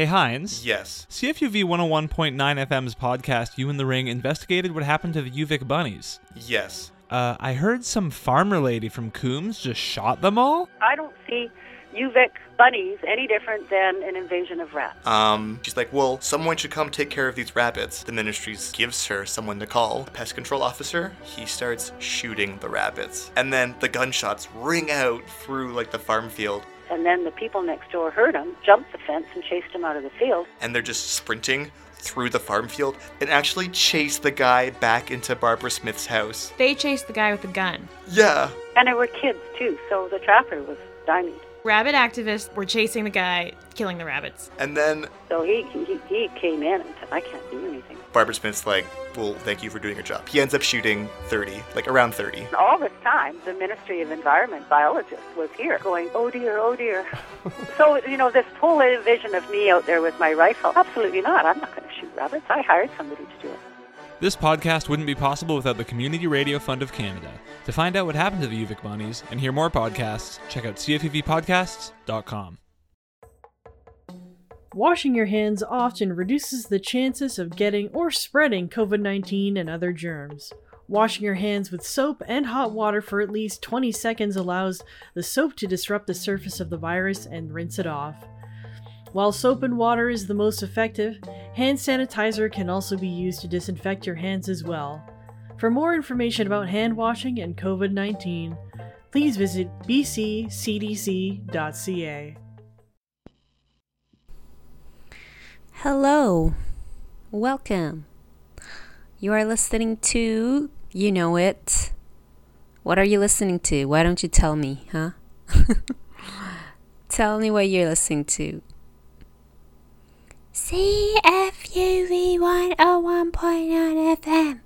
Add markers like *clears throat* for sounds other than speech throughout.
Hey Heinz. Yes. CFUV 101.9 FM's podcast, You in the Ring, investigated what happened to the UVic bunnies. Yes. Uh, I heard some farmer lady from Coombs just shot them all. I don't see UVic bunnies any different than an invasion of rats. Um, she's like, well, someone should come take care of these rabbits. The ministry gives her someone to call. A pest control officer. He starts shooting the rabbits. And then the gunshots ring out through like the farm field. And then the people next door heard him, jumped the fence, and chased him out of the field. And they're just sprinting through the farm field and actually chase the guy back into Barbara Smith's house. They chased the guy with the gun. Yeah. And there were kids too, so the trapper was stymied. Rabbit activists were chasing the guy, killing the rabbits. And then So he he, he came in and said, I can't do anything. Barbara Smith's like, well, thank you for doing your job. He ends up shooting 30, like around 30. All this time, the Ministry of Environment biologist was here going, oh dear, oh dear. *laughs* so, you know, this whole vision of me out there with my rifle, absolutely not. I'm not going to shoot rabbits. I hired somebody to do it. This podcast wouldn't be possible without the Community Radio Fund of Canada. To find out what happened to the UVic bunnies and hear more podcasts, check out cfuvpodcasts.com. Washing your hands often reduces the chances of getting or spreading COVID 19 and other germs. Washing your hands with soap and hot water for at least 20 seconds allows the soap to disrupt the surface of the virus and rinse it off. While soap and water is the most effective, hand sanitizer can also be used to disinfect your hands as well. For more information about hand washing and COVID 19, please visit bccdc.ca. Hello. Welcome. You are listening to You Know It. What are you listening to? Why don't you tell me, huh? *laughs* tell me what you're listening to. CFUV 101.9 FM.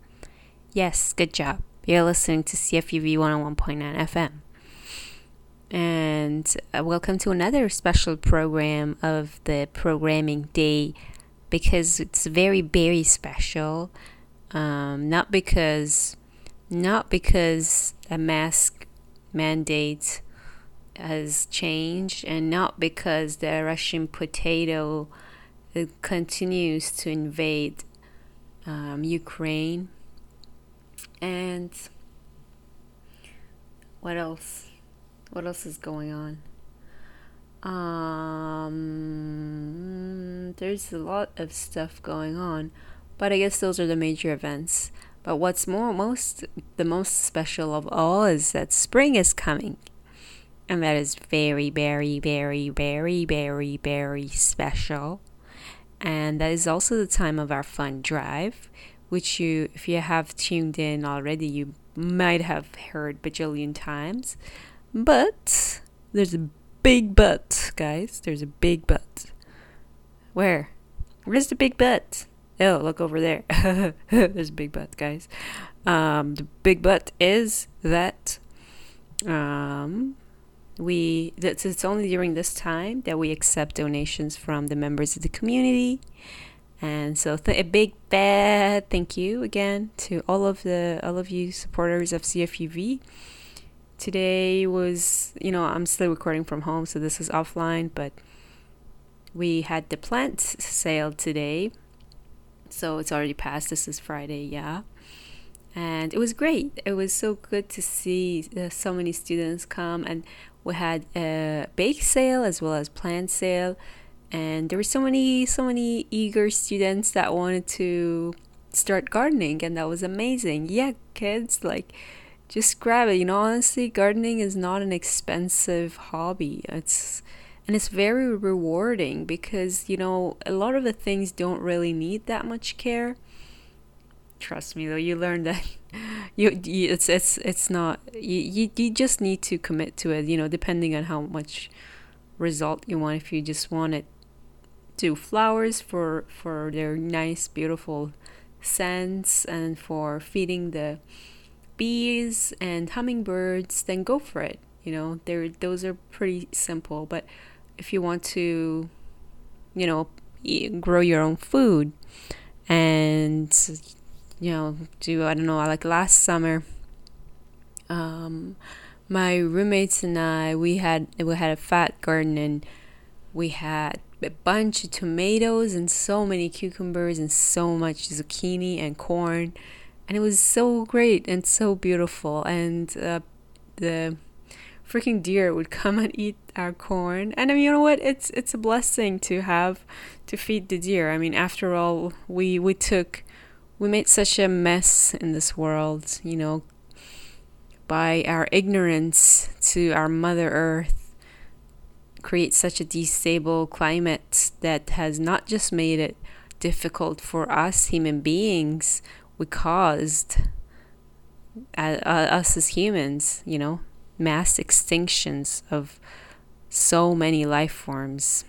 Yes, good job. You're listening to CFUV 101.9 FM. And uh, welcome to another special program of the programming day because it's very, very special. Um, not because, not because a mask mandate has changed, and not because the Russian potato uh, continues to invade um, Ukraine. And what else? What else is going on? Um, there's a lot of stuff going on, but I guess those are the major events. But what's more, most the most special of all is that spring is coming, and that is very, very, very, very, very, very special. And that is also the time of our fund drive, which you, if you have tuned in already, you might have heard bajillion times. But there's a big but, guys. There's a big but. Where? Where's the big but? Oh, look over there. *laughs* there's a big but, guys. Um, the big but is that um, we that it's only during this time that we accept donations from the members of the community. And so th- a big bad thank you again to all of the all of you supporters of CFUV today was you know i'm still recording from home so this is offline but we had the plant sale today. So it's already past. this is friday yeah. And it was great. It was so good to see uh, so many students come. And we had a bake sale as well as plant sale. And there were so many so many eager students that wanted to start gardening and that was amazing. Yeah kids like just grab it. You know, honestly, gardening is not an expensive hobby. It's and it's very rewarding because you know a lot of the things don't really need that much care. Trust me, though, you learn that *laughs* you, you it's it's it's not you, you you just need to commit to it. You know, depending on how much result you want. If you just want it to flowers for for their nice, beautiful scents and for feeding the bees and hummingbirds, then go for it. You know, they those are pretty simple. But if you want to, you know, eat, grow your own food and you know do I don't know like last summer, um, my roommates and I we had we had a fat garden and we had a bunch of tomatoes and so many cucumbers and so much zucchini and corn and it was so great and so beautiful. And uh, the freaking deer would come and eat our corn. And I mean you know what? It's it's a blessing to have to feed the deer. I mean after all we we took we made such a mess in this world you know by our ignorance to our mother earth create such a destable climate that has not just made it difficult for us human beings we caused uh, us as humans you know mass extinctions of so many life forms.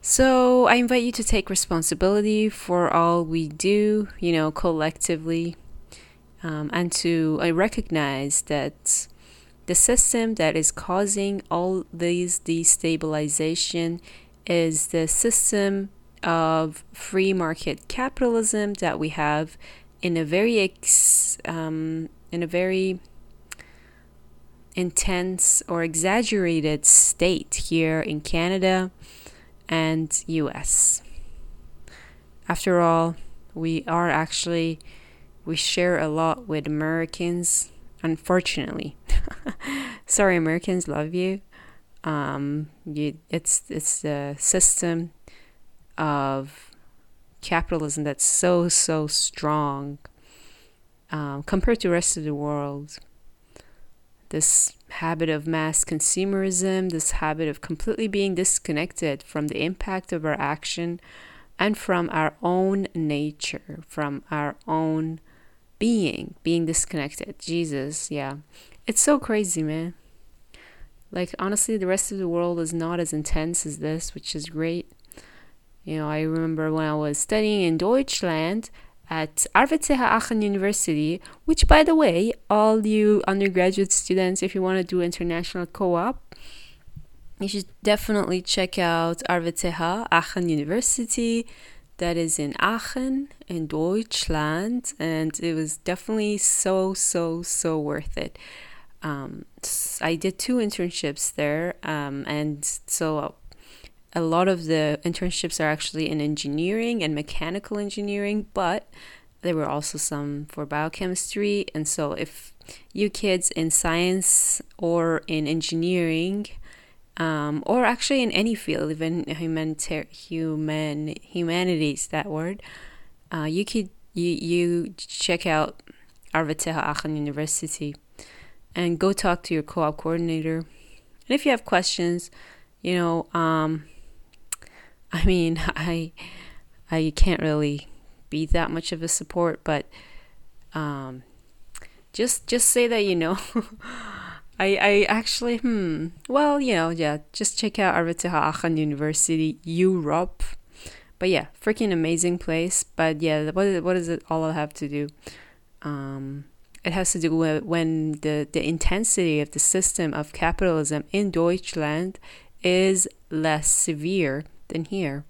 So I invite you to take responsibility for all we do, you know, collectively, um, and to uh, recognize that the system that is causing all these destabilization is the system of free market capitalism that we have in a very ex, um, in a very intense or exaggerated state here in Canada and US. After all, we are actually we share a lot with Americans, unfortunately. *laughs* Sorry Americans, love you. Um you it's it's the system of capitalism that's so so strong um, compared to the rest of the world this habit of mass consumerism, this habit of completely being disconnected from the impact of our action and from our own nature, from our own being, being disconnected. Jesus, yeah. It's so crazy, man. Like, honestly, the rest of the world is not as intense as this, which is great. You know, I remember when I was studying in Deutschland, at RWTH Aachen University, which, by the way, all you undergraduate students, if you want to do international co op, you should definitely check out RWTH Aachen University. That is in Aachen, in Deutschland, and it was definitely so, so, so worth it. Um, I did two internships there, um, and so a lot of the internships are actually in engineering and mechanical engineering, but there were also some for biochemistry. And so, if you kids in science or in engineering, um, or actually in any field, even humanitar- human humanities, that word, uh, you could you you check out RWTH Aachen University and go talk to your co-op coordinator. And if you have questions, you know, um, I mean, *laughs* I I can't really be that much of a support, but um, just just say that you know. *laughs* I I actually hmm well you know yeah just check out RWTH Aachen University Europe, but yeah freaking amazing place. But yeah, what is, what does it all have to do? Um, it has to do with when the the intensity of the system of capitalism in Deutschland is less severe than here.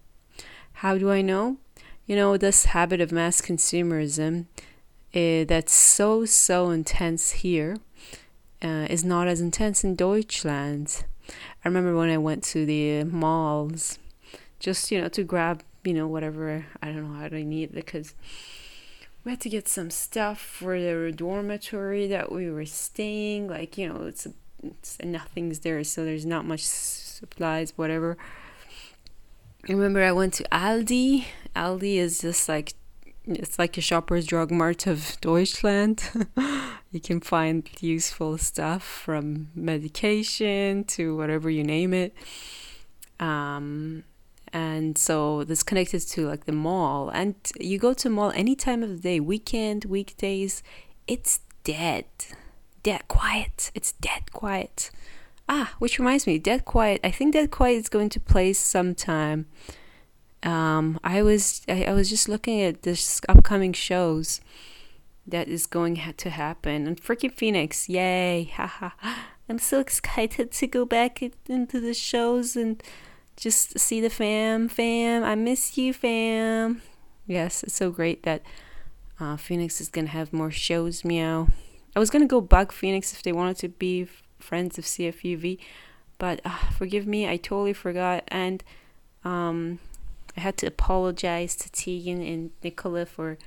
How do I know? You know, this habit of mass consumerism uh, that's so, so intense here uh, is not as intense in Deutschland. I remember when I went to the malls just, you know, to grab, you know, whatever, I don't know how I need because we had to get some stuff for the dormitory that we were staying. Like, you know, it's, it's nothing's there, so there's not much supplies, whatever. Remember I went to Aldi. Aldi is just like it's like a Shoppers Drug Mart of Deutschland. *laughs* you can find useful stuff from medication to whatever you name it. Um, and so this connected to like the mall. And you go to mall any time of the day, weekend, weekdays, it's dead. Dead quiet. It's dead quiet. Ah, which reminds me, Dead Quiet. I think Dead Quiet is going to play sometime. Um, I was I, I was just looking at this upcoming shows that is going to happen. And freaking Phoenix, yay! *laughs* Haha! I'm so excited to go back into the shows and just see the fam. Fam, I miss you, fam. Yes, it's so great that uh, Phoenix is gonna have more shows. Meow. I was gonna go bug Phoenix if they wanted to be friends of CFUV. But uh, forgive me, I totally forgot. And Um, I had to apologize to Tegan and Nicola for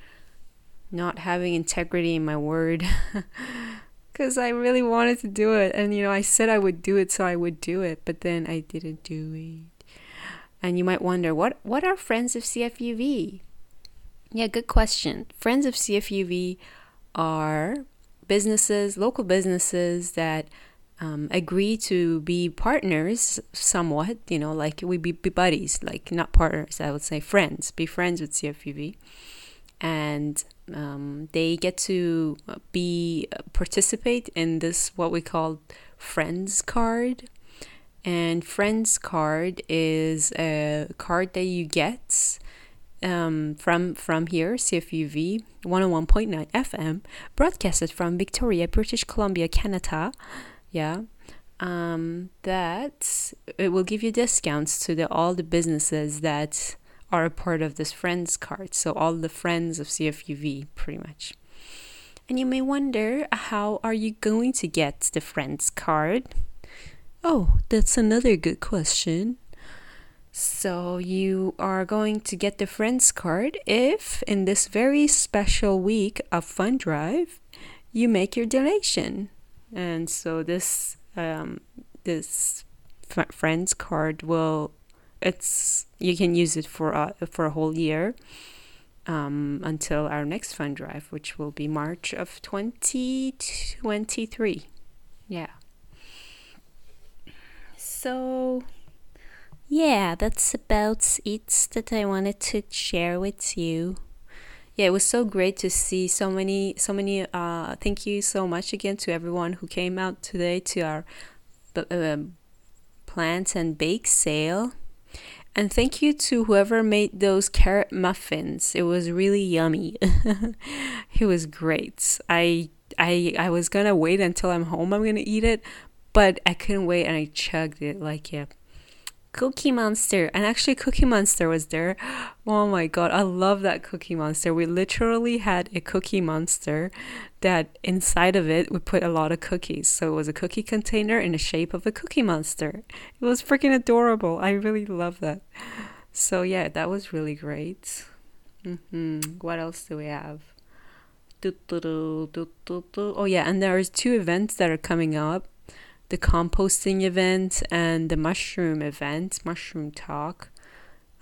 not having integrity in my word. *laughs* Because I really wanted to do it. And, you know, I said I would do it, so I would do it. But then I didn't do it. And you might wonder, what, what are Friends of CFUV? Yeah, good question. Friends of CFUV are businesses, local businesses that um, agree to be partners somewhat, you know, like we be, be buddies, like not partners, I would say friends, be friends with CFUV. And um, they get to be participate in this what we call friends card and friends card is a card that you get um, from from here CFUV 101.9 FM broadcasted from Victoria British Columbia Canada yeah um, that it will give you discounts to the all the businesses that are a part of this friends card. So all the friends of CFUV pretty much. And you may wonder how are you going to get the friends card? Oh, that's another good question. So you are going to get the friends card if in this very special week of Fund Drive you make your donation. And so this um, this friends card will it's you can use it for a, for a whole year um, until our next fund drive, which will be March of 2023. Yeah. So, yeah, that's about it that I wanted to share with you. Yeah, it was so great to see so many, so many. Uh, thank you so much again to everyone who came out today to our uh, plant and bake sale. And thank you to whoever made those carrot muffins. It was really yummy. *laughs* it was great. I I I was gonna wait until I'm home. I'm gonna eat it, but I couldn't wait and I chugged it like yeah. Cookie Monster. And actually, Cookie Monster was there. Oh my god, I love that Cookie Monster. We literally had a Cookie Monster that inside of it we put a lot of cookies. So it was a cookie container in the shape of a Cookie Monster. It was freaking adorable. I really love that. So yeah, that was really great. Mm-hmm. What else do we have? Oh yeah, and there's two events that are coming up the composting event and the mushroom event, mushroom talk.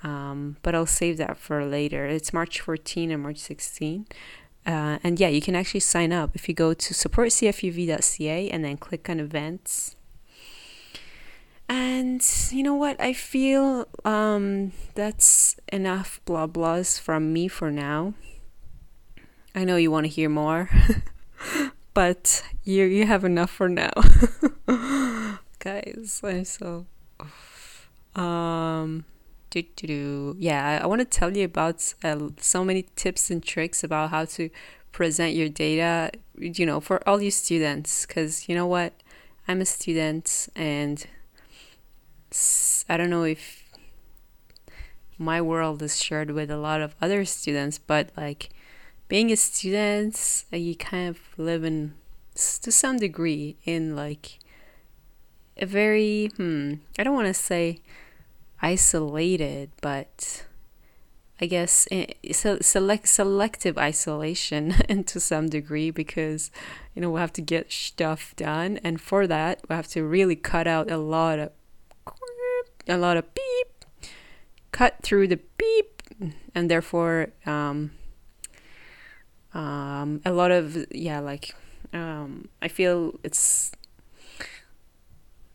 Um, but I'll save that for later. It's March 14 and March 16. Uh, and yeah, you can actually sign up if you go to supportcfuv.ca and then click on events. And you know what? I feel um, that's enough blah blahs from me for now. I know you want to hear more. *laughs* but you you have enough for now *laughs* guys i'm so *sighs* um do, do, do. yeah i, I want to tell you about uh, so many tips and tricks about how to present your data you know for all you students because you know what i'm a student and i don't know if my world is shared with a lot of other students but like being a student, uh, you kind of live in, to some degree, in like a very, hmm, I don't want to say isolated, but I guess eh, so select selective isolation *laughs* to some degree because you know we have to get stuff done. And for that we have to really cut out a lot of a lot of beep cut through the beep and therefore um, um, a lot of yeah like um, i feel it's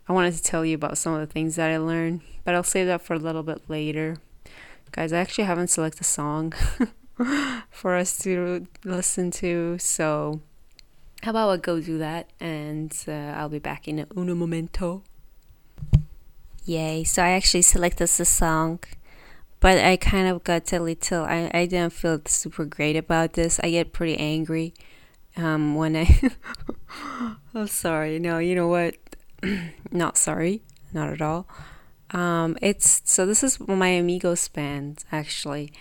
i wanted to tell you about some of the things that i learned but i'll save that for a little bit later. Guys i actually haven't selected a song *laughs* for us to listen to so how about i go do that and uh, i'll be back in uno momento. Yay. So i actually selected the song but I kind of got a little. I I didn't feel super great about this. I get pretty angry um, when I. I'm *laughs* sorry. No, you know what? *clears throat* not sorry. Not at all. Um, it's so this is my amigos band actually.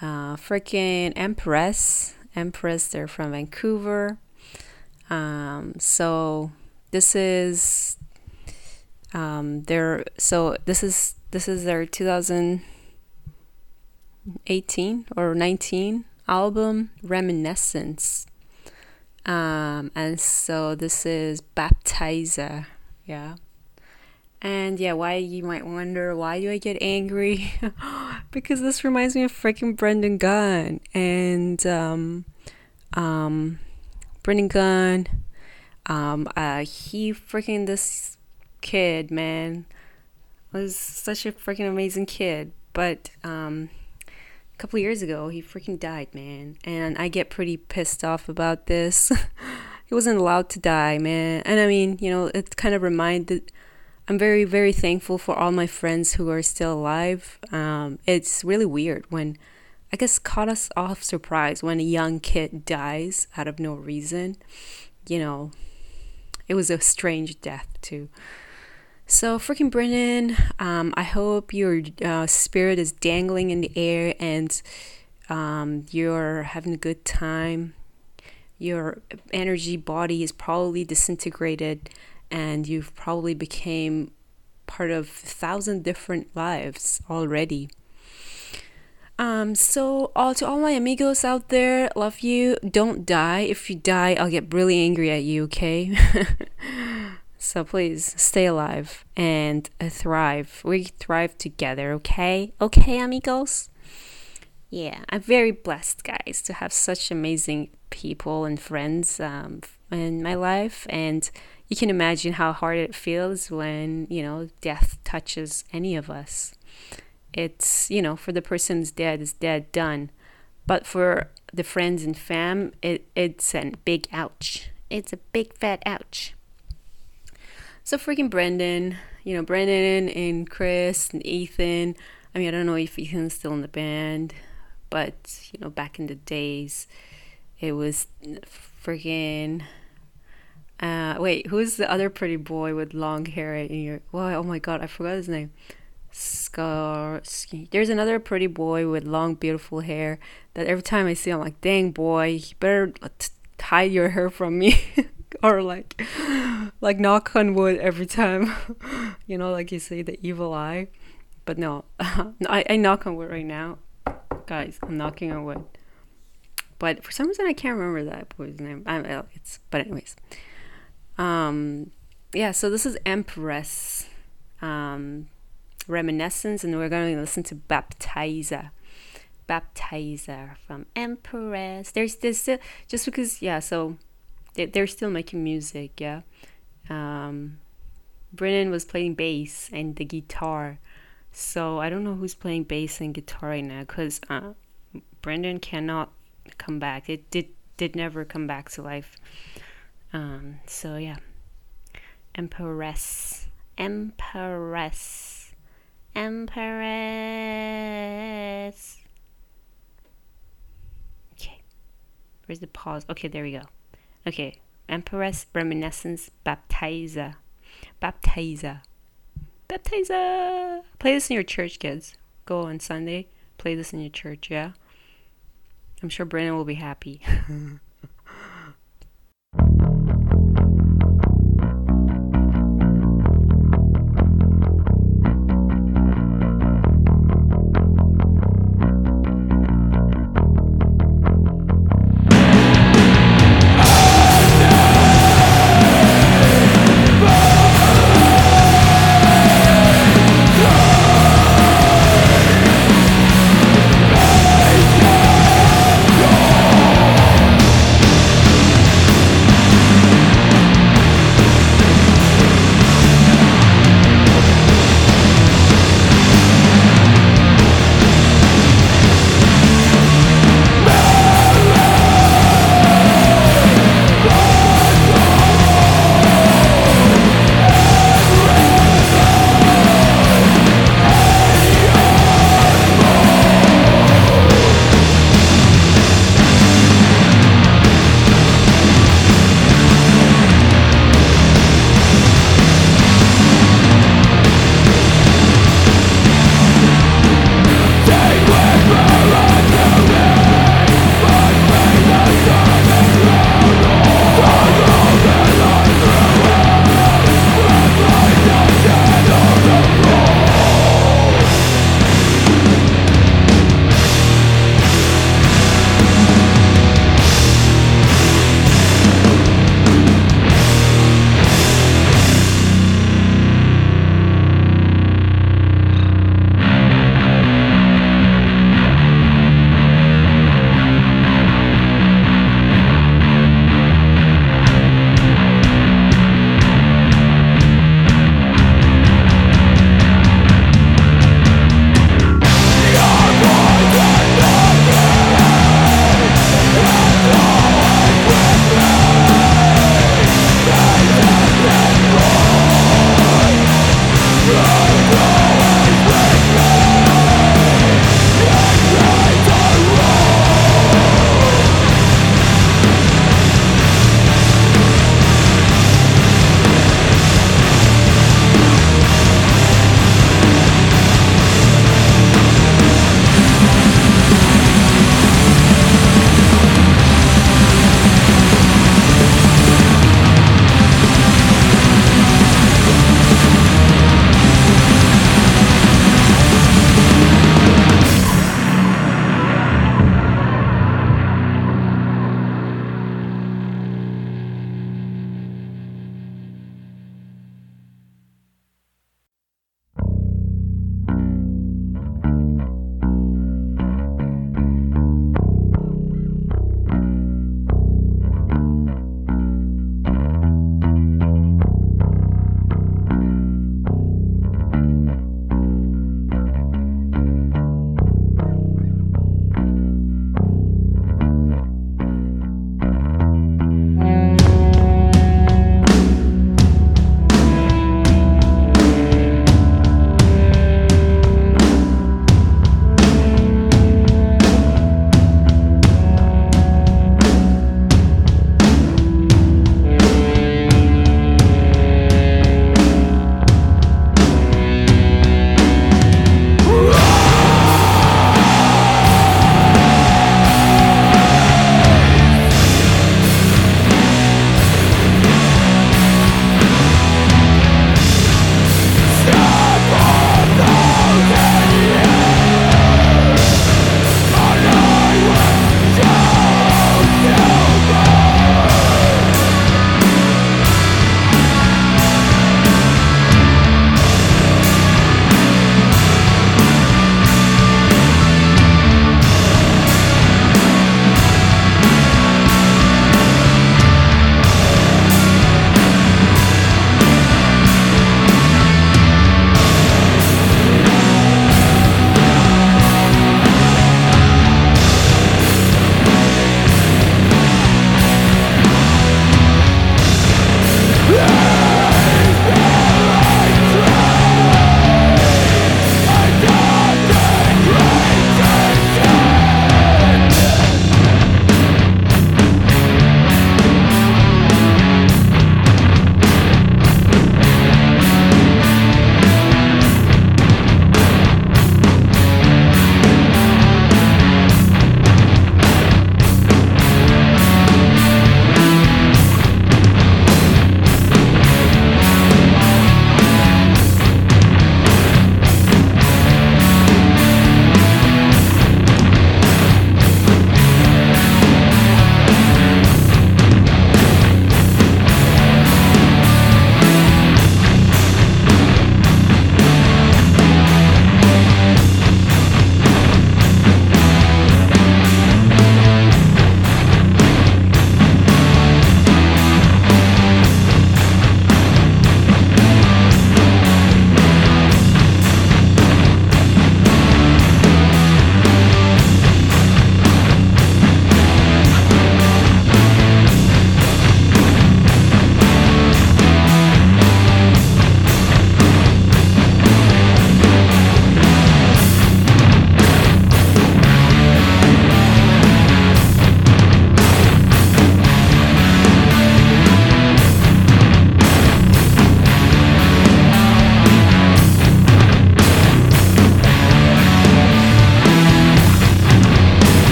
Uh, freaking Empress, Empress. They're from Vancouver. Um, so this is um, they're so this is this is their 2018 or 19 album, Reminiscence. Um, and so this is Baptizer. Yeah. And yeah, why you might wonder why do I get angry? *laughs* because this reminds me of freaking Brendan Gunn and um, um, Brendan Gunn. Um, uh, he freaking this kid man was such a freaking amazing kid, but um, a couple years ago he freaking died, man, and I get pretty pissed off about this. *laughs* he wasn't allowed to die, man, and I mean, you know, it kind of reminded I'm very, very thankful for all my friends who are still alive. Um, it's really weird when, I guess, caught us off surprise when a young kid dies out of no reason. You know, it was a strange death, too. So, freaking Brennan, um, I hope your uh, spirit is dangling in the air and um, you're having a good time. Your energy body is probably disintegrated and you've probably became part of a thousand different lives already. Um, so all to all my amigos out there, love you. Don't die. If you die, I'll get really angry at you, okay? *laughs* so please stay alive and uh, thrive. We thrive together, okay? Okay, amigos? Yeah, I'm very blessed, guys, to have such amazing people and friends um, in my life and you can imagine how hard it feels when, you know, death touches any of us. It's, you know, for the person's dead is dead, done. But for the friends and fam, it, it's a big ouch. It's a big fat ouch. So freaking Brendan, you know, Brendan and Chris and Ethan. I mean, I don't know if Ethan's still in the band, but, you know, back in the days, it was freaking uh, wait, who's the other pretty boy with long hair in your? Well, oh my god, I forgot his name. Scar. There's another pretty boy with long, beautiful hair that every time I see, I'm like, dang boy, you better t- hide your hair from me, *laughs* *laughs* or like, like knock on wood every time, *laughs* you know, like you say the evil eye. But no, *laughs* I, I knock on wood right now, guys. I'm knocking on wood. But for some reason, I can't remember that boy's name. I'm, it's but anyways. Um, yeah, so this is Empress um, Reminiscence, and we're going to listen to Baptizer. Baptizer from Empress. There's this still, just because, yeah, so they, they're still making music, yeah. Um, Brennan was playing bass and the guitar. So I don't know who's playing bass and guitar right now because uh, Brendan cannot come back. It did did never come back to life. Um, so yeah, Empress, Empress, Empress. Okay, where's the pause? Okay, there we go. Okay, Empress Reminiscence Baptizer, Baptizer, Baptizer. Play this in your church, kids. Go on Sunday. Play this in your church. Yeah. I'm sure Brandon will be happy. *laughs*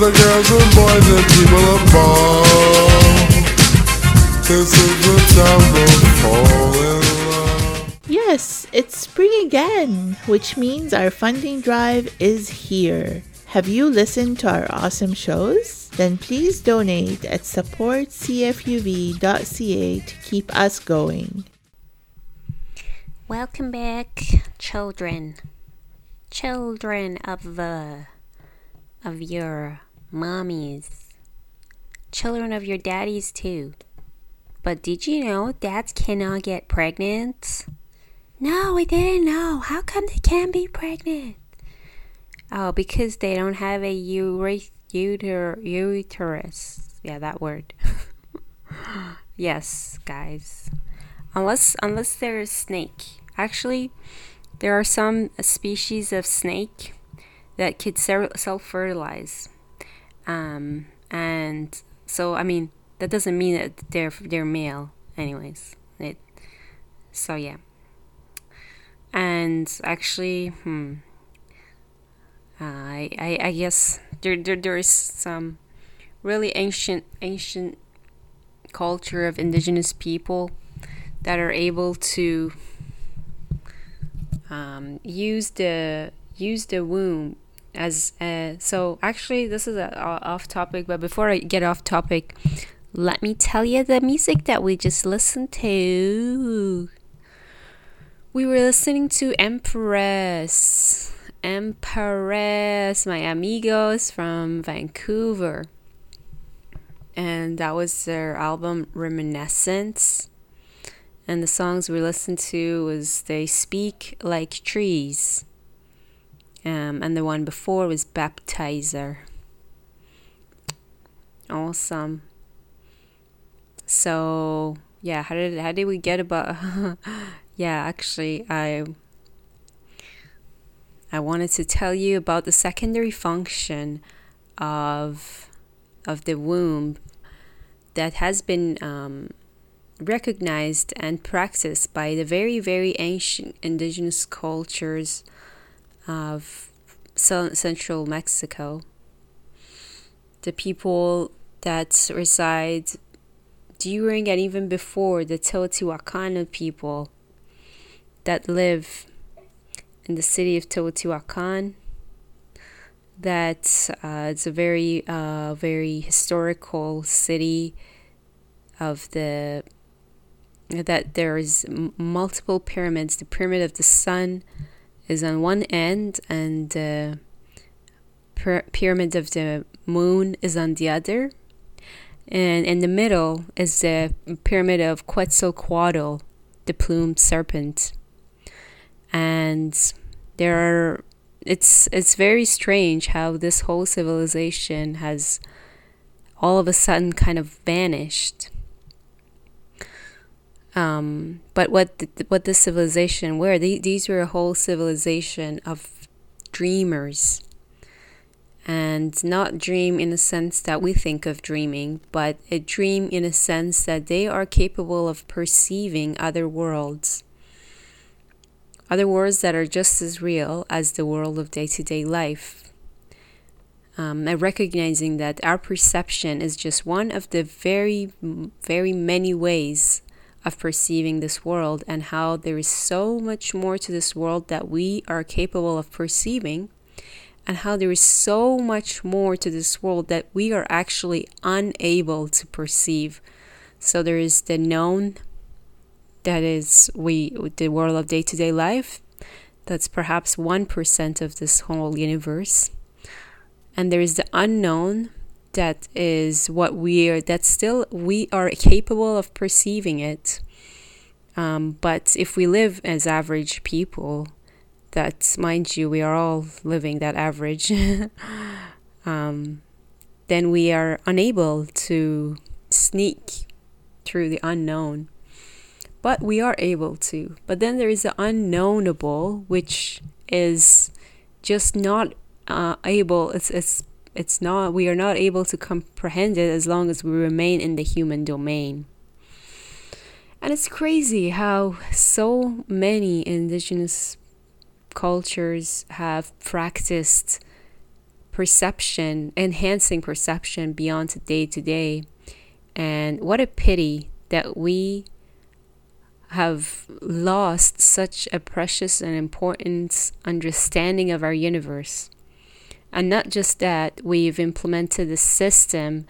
the girls and boys and people above. This is the time to fall in love. Yes, it's spring again, which means our funding drive is here. Have you listened to our awesome shows? Then please donate at supportcfuv.ca to keep us going. Welcome back, children. Children of the of your mommies. Children of your daddies too. But did you know dads cannot get pregnant? No, I didn't know. How come they can't be pregnant? Oh, because they don't have a ure- uter- uterus. Yeah, that word. *laughs* yes, guys. Unless unless they're a snake. Actually, there are some species of snake that could self fertilize. Um, and so I mean that doesn't mean that they're they're male, anyways. It so yeah. And actually, hmm. I, I I guess there there there is some really ancient ancient culture of indigenous people that are able to um, use the use the womb as a, so actually this is a, a off topic but before i get off topic let me tell you the music that we just listened to. We were listening to empress. Empress my amigos from vancouver. And that was their album reminiscence. And the songs we listened to was They Speak Like Trees. Um, and the one before was Baptizer. Awesome. So yeah, how did how did we get about *laughs* yeah, actually I I wanted to tell you about the secondary function of of the womb that has been um, recognized and practiced by the very, very ancient indigenous cultures of central Mexico. The people that reside during and even before the Teotihuacan people that live in the city of Teotihuacan. That uh, it's a very, uh, very historical city of the that there is multiple pyramids. The pyramid of the sun is on one end, and the py- pyramid of the moon is on the other. And in the middle is the pyramid of Quetzalcoatl, the plumed serpent. And there are it's it's very strange how this whole civilization has all of a sudden kind of vanished um, but what the, what this civilization were? They, these were a whole civilization of dreamers, and not dream in the sense that we think of dreaming, but a dream in a sense that they are capable of perceiving other worlds, other worlds that are just as real as the world of day to day life. Um, and recognizing that our perception is just one of the very, very many ways of perceiving this world and how there is so much more to this world that we are capable of perceiving and how there is so much more to this world that we are actually unable to perceive. So there is the known that is we the world of day-to-day life that's perhaps 1% of this whole universe. And there is the unknown that is what we are that still we are capable of perceiving it. Um, but if we live as average people that mind you we are all living that average *laughs* um, then we are unable to sneak through the unknown. But we are able to. But then there is the unknownable which is just not uh, able it's, it's it's not we are not able to comprehend it as long as we remain in the human domain And it's crazy how so many indigenous cultures have practiced perception, enhancing perception beyond day to day. And what a pity that we have lost such a precious and important understanding of our universe. And not just that, we've implemented a system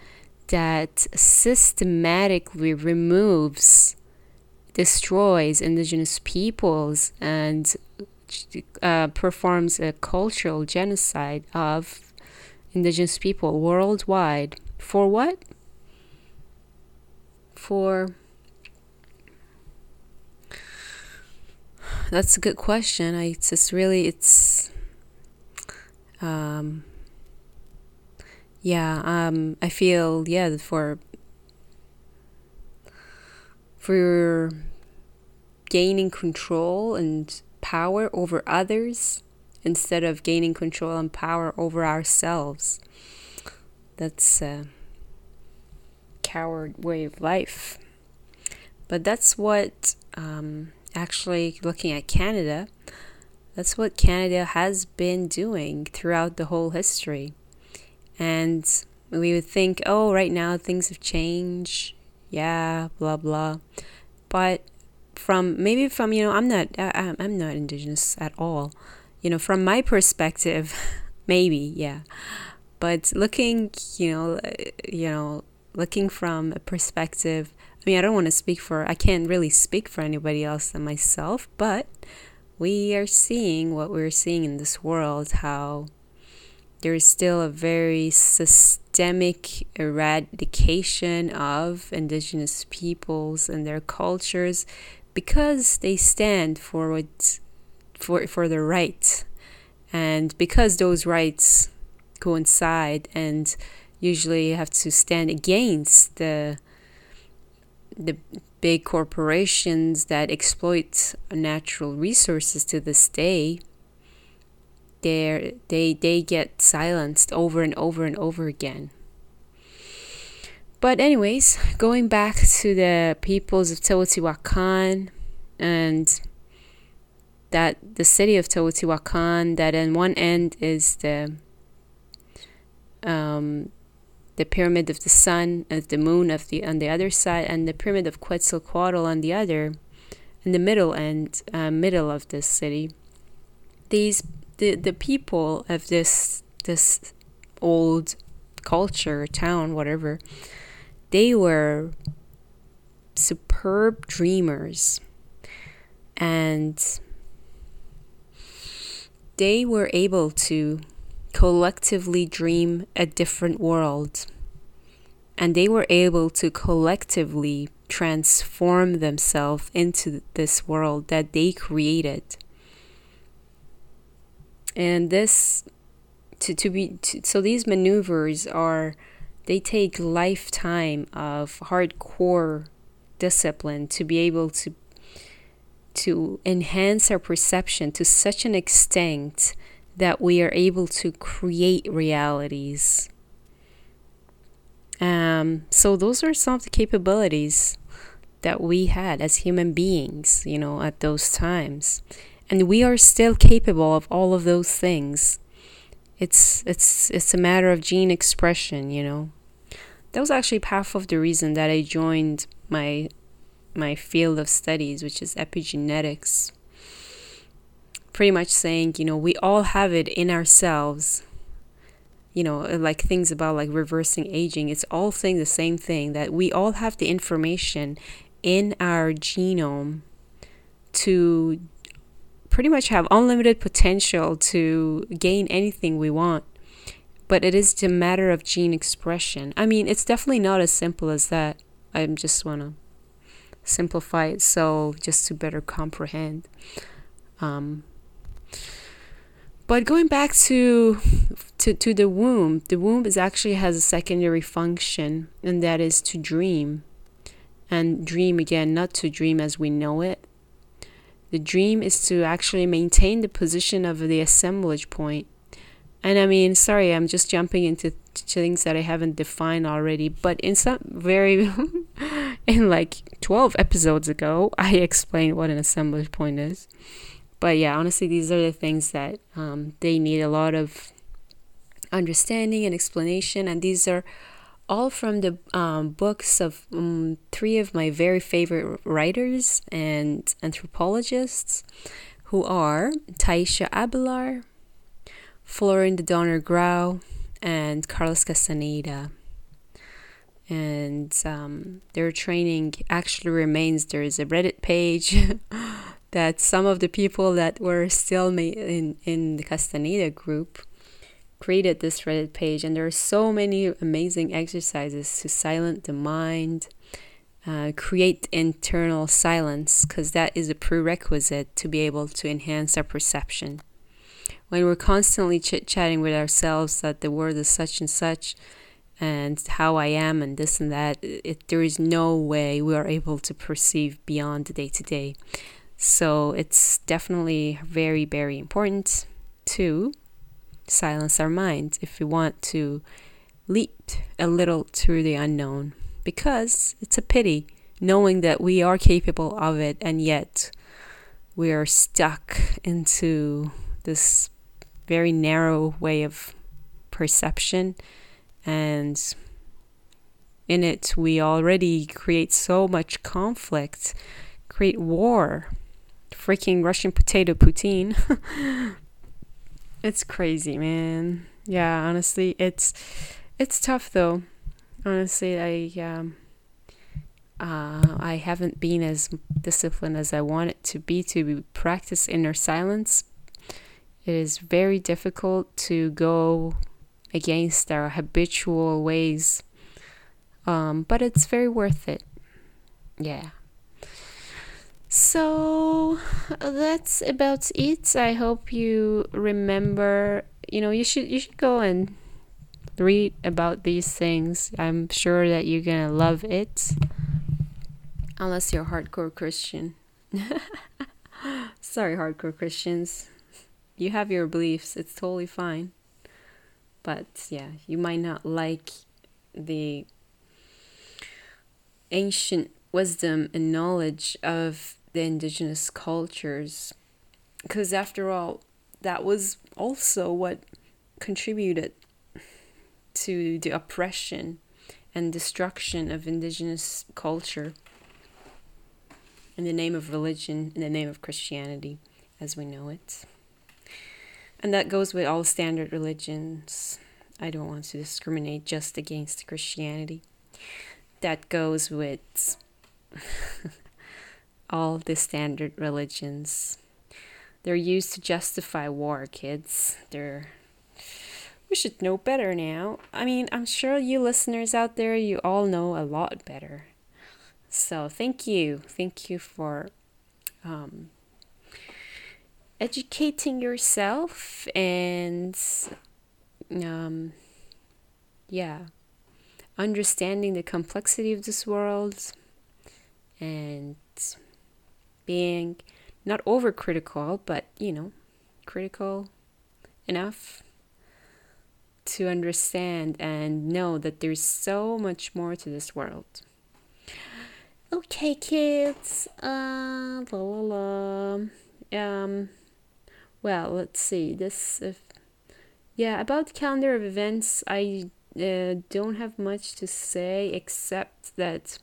that systematically removes, destroys indigenous peoples, and uh, performs a cultural genocide of indigenous people worldwide. For what? For that's a good question. I it's just really it's um yeah, um I feel yeah for for gaining control and power over others instead of gaining control and power over ourselves. That's a coward way of life. But that's what um, actually looking at Canada, that's what Canada has been doing throughout the whole history. And we would think, oh, right now things have changed. Yeah, blah, blah. But from maybe from, you know, I'm not, I, I'm not indigenous at all. You know, from my perspective, *laughs* maybe, yeah. But looking, you know, uh, you know, looking from a perspective I mean, I don't want to speak for, I can't really speak for anybody else than myself, but we are seeing what we're seeing in this world, how there is still a very systemic eradication of indigenous peoples and their cultures because they stand for what for for the right and because those rights coincide and usually have to stand against the the big corporations that exploit natural resources to this day they they they get silenced over and over and over again. But anyways going back to the peoples of Teotihuacan and that the city of Teotihuacan that on one end is the um, the pyramid of the sun of the moon of the on the other side and the pyramid of Quetzalcoatl on the other in the middle and uh, middle of this city. These the the people of this this old culture town whatever they were superb dreamers. And they were able to collectively dream a different world. And they were able to collectively transform themselves into this world that they created. And this, to, to be, to, so these maneuvers are, they take lifetime of hardcore discipline to be able to to enhance our perception to such an extent that we are able to create realities. Um, so, those are some of the capabilities that we had as human beings, you know, at those times. And we are still capable of all of those things. It's it's it's a matter of gene expression, you know. That was actually half of the reason that I joined my my field of studies, which is epigenetics pretty much saying, you know, we all have it in ourselves. You know, like things about like reversing aging, it's all saying the same thing that we all have the information in our genome to pretty much have unlimited potential to gain anything we want. But it is a matter of gene expression. I mean, it's definitely not as simple as that. I just want to simplify it so just to better comprehend. Um, but going back to, to to the womb, the womb is actually has a secondary function, and that is to dream. And dream again, not to dream as we know it. The dream is to actually maintain the position of the assemblage point. And I mean, sorry, I'm just jumping into things that I haven't defined already. But in some very, *laughs* in like 12 episodes ago, I explained what an assemblage point is. But yeah, honestly, these are the things that um, they need a lot of understanding and explanation. And these are all from the um, books of um, three of my very favorite writers and anthropologists, who are Taisha Abelar, Florinda Donner Grau, and Carlos Castaneda. And um, their training actually remains. There is a Reddit page *laughs* that some of the people that were still in, in the Castaneda group created this Reddit page, and there are so many amazing exercises to silence the mind, uh, create internal silence, because that is a prerequisite to be able to enhance our perception. When we're constantly chit chatting with ourselves that the world is such and such, and how I am, and this and that, it, there is no way we are able to perceive beyond the day to day. So it's definitely very, very important to silence our minds if we want to leap a little through the unknown because it's a pity knowing that we are capable of it and yet we are stuck into this very narrow way of perception. And in it we already create so much conflict create war freaking russian potato poutine *laughs* It's crazy, man. Yeah, honestly, it's it's tough though. Honestly, I um uh, I haven't been as disciplined as I want it to be to practice inner silence. It is very difficult to go against our habitual ways, um, but it's very worth it. Yeah. So that's about it. I hope you remember. You know, you should you should go and read about these things. I'm sure that you're gonna love it. Unless you're a hardcore Christian. *laughs* Sorry, hardcore Christians. You have your beliefs. It's totally fine. But yeah, you might not like the ancient wisdom and knowledge of the indigenous cultures. Because after all, that was also what contributed to the oppression and destruction of indigenous culture in the name of religion, in the name of Christianity as we know it. And that goes with all standard religions. I don't want to discriminate just against Christianity. That goes with *laughs* all the standard religions. They're used to justify war, kids. They're we should know better now. I mean, I'm sure you listeners out there, you all know a lot better. So thank you. Thank you for um, educating yourself and um, yeah, understanding the complexity of this world and being not overcritical, but you know, critical enough to understand and know that there's so much more to this world. Okay, kids. Uh, la la la. Um, well, let's see. This, if, yeah, about calendar of events, I uh, don't have much to say except that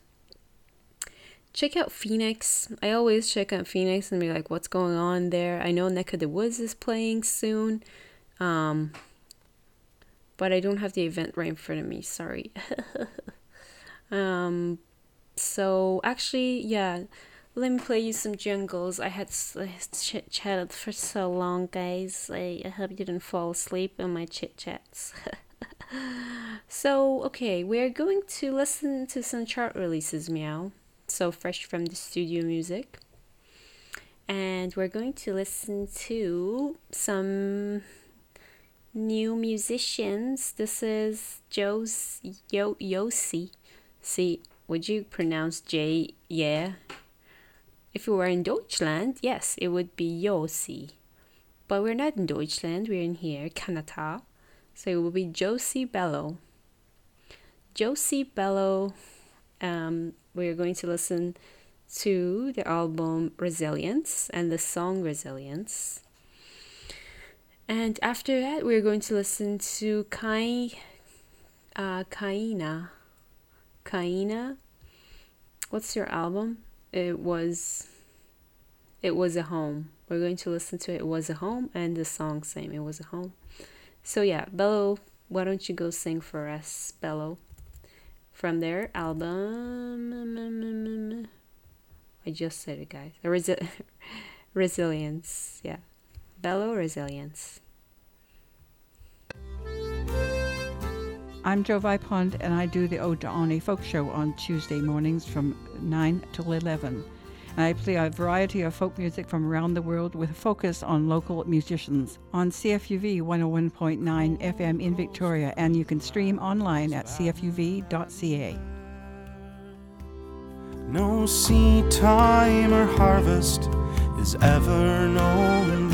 check out Phoenix. I always check out Phoenix and be like, what's going on there? I know Neck of the Woods is playing soon. Um, but I don't have the event right in front of me. Sorry. *laughs* um, so actually, yeah, let me play you some jungles. I had chatted for so long, guys. I, I hope you didn't fall asleep on my chit chats. *laughs* so, okay, we're going to listen to some chart releases, meow so fresh from the studio music. And we're going to listen to some new musicians. This is Joe's Yo Yossi. See, would you pronounce J yeah? If we were in Deutschland, yes, it would be Yossi. But we're not in Deutschland, we're in here, Canada. So it will be Josie Bello. Josie Bello, um, we're going to listen to the album Resilience and the song Resilience. And after that, we're going to listen to Kai, uh, Kaina. Kaina. What's your album? It was. It was a home. We're going to listen to It Was a Home and the song same It Was a Home. So yeah, Bello, why don't you go sing for us, Bello? From their album I just said it guys. Resi- *laughs* resilience, yeah. Bello Resilience. I'm Joe Vipond, and I do the Ode to folk show on Tuesday mornings from 9 till 11. I play a variety of folk music from around the world with a focus on local musicians on CFUV 101.9 FM in Victoria, and you can stream online at cfuv.ca. No seed time or harvest is ever known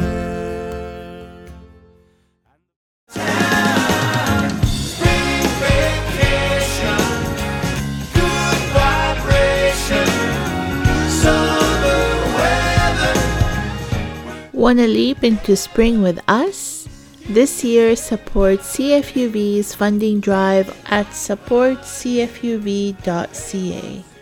Want to leap into spring with us? This year, support CFUV's funding drive at supportcfuv.ca.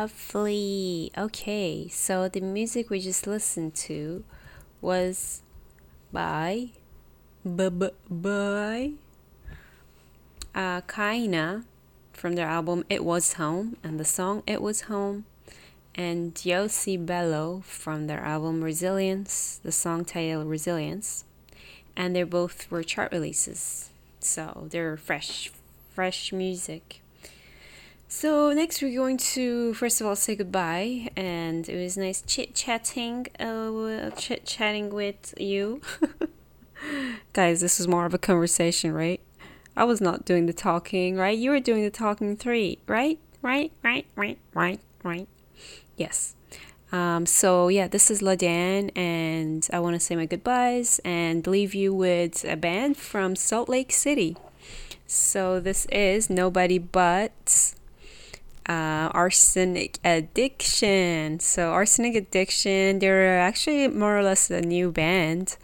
Lovely. Okay, so the music we just listened to was by by uh, Kaina from their album It Was Home and the song It Was Home, and Yossi Bello from their album Resilience, the song titled Resilience, and they both were chart releases, so they're fresh, fresh music. So next we're going to first of all say goodbye, and it was nice chit chatting, uh, chit chatting with you, *laughs* guys. This is more of a conversation, right? I was not doing the talking, right? You were doing the talking three, right? Right, right, right, right, right. Yes. Um, so yeah, this is Ladan, and I want to say my goodbyes and leave you with a band from Salt Lake City. So this is nobody but uh, Arsenic Addiction. So Arsenic Addiction, they're actually more or less a new band.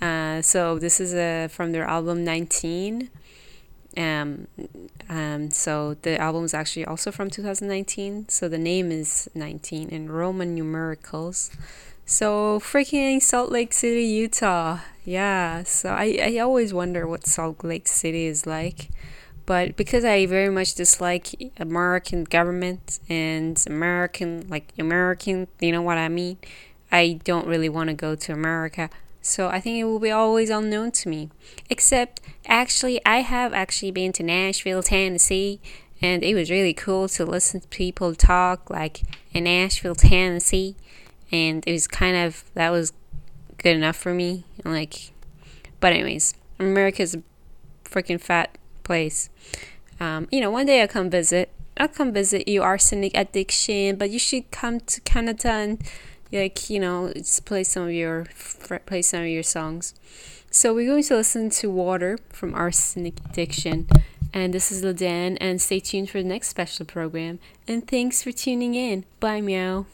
Uh, so this is uh, from their album 19. Um, um, so the album is actually also from 2019. So the name is 19 in Roman numericals. So freaking Salt Lake City, Utah. Yeah. So I, I always wonder what Salt Lake City is like. But because I very much dislike American government and American, like American, you know what I mean? I don't really want to go to America. So I think it will be always unknown to me. Except, actually, I have actually been to Nashville, Tennessee, and it was really cool to listen to people talk like in Nashville, Tennessee. And it was kind of, that was good enough for me. Like, but anyways, America's a freaking fat place. Um, you know, one day I'll come visit. I'll come visit you, arsenic addiction, but you should come to Canada and like you know just play some of your play some of your songs. So we're going to listen to Water from Arsenic Addiction. And this is Ladan, and stay tuned for the next special program. And thanks for tuning in. Bye, meow.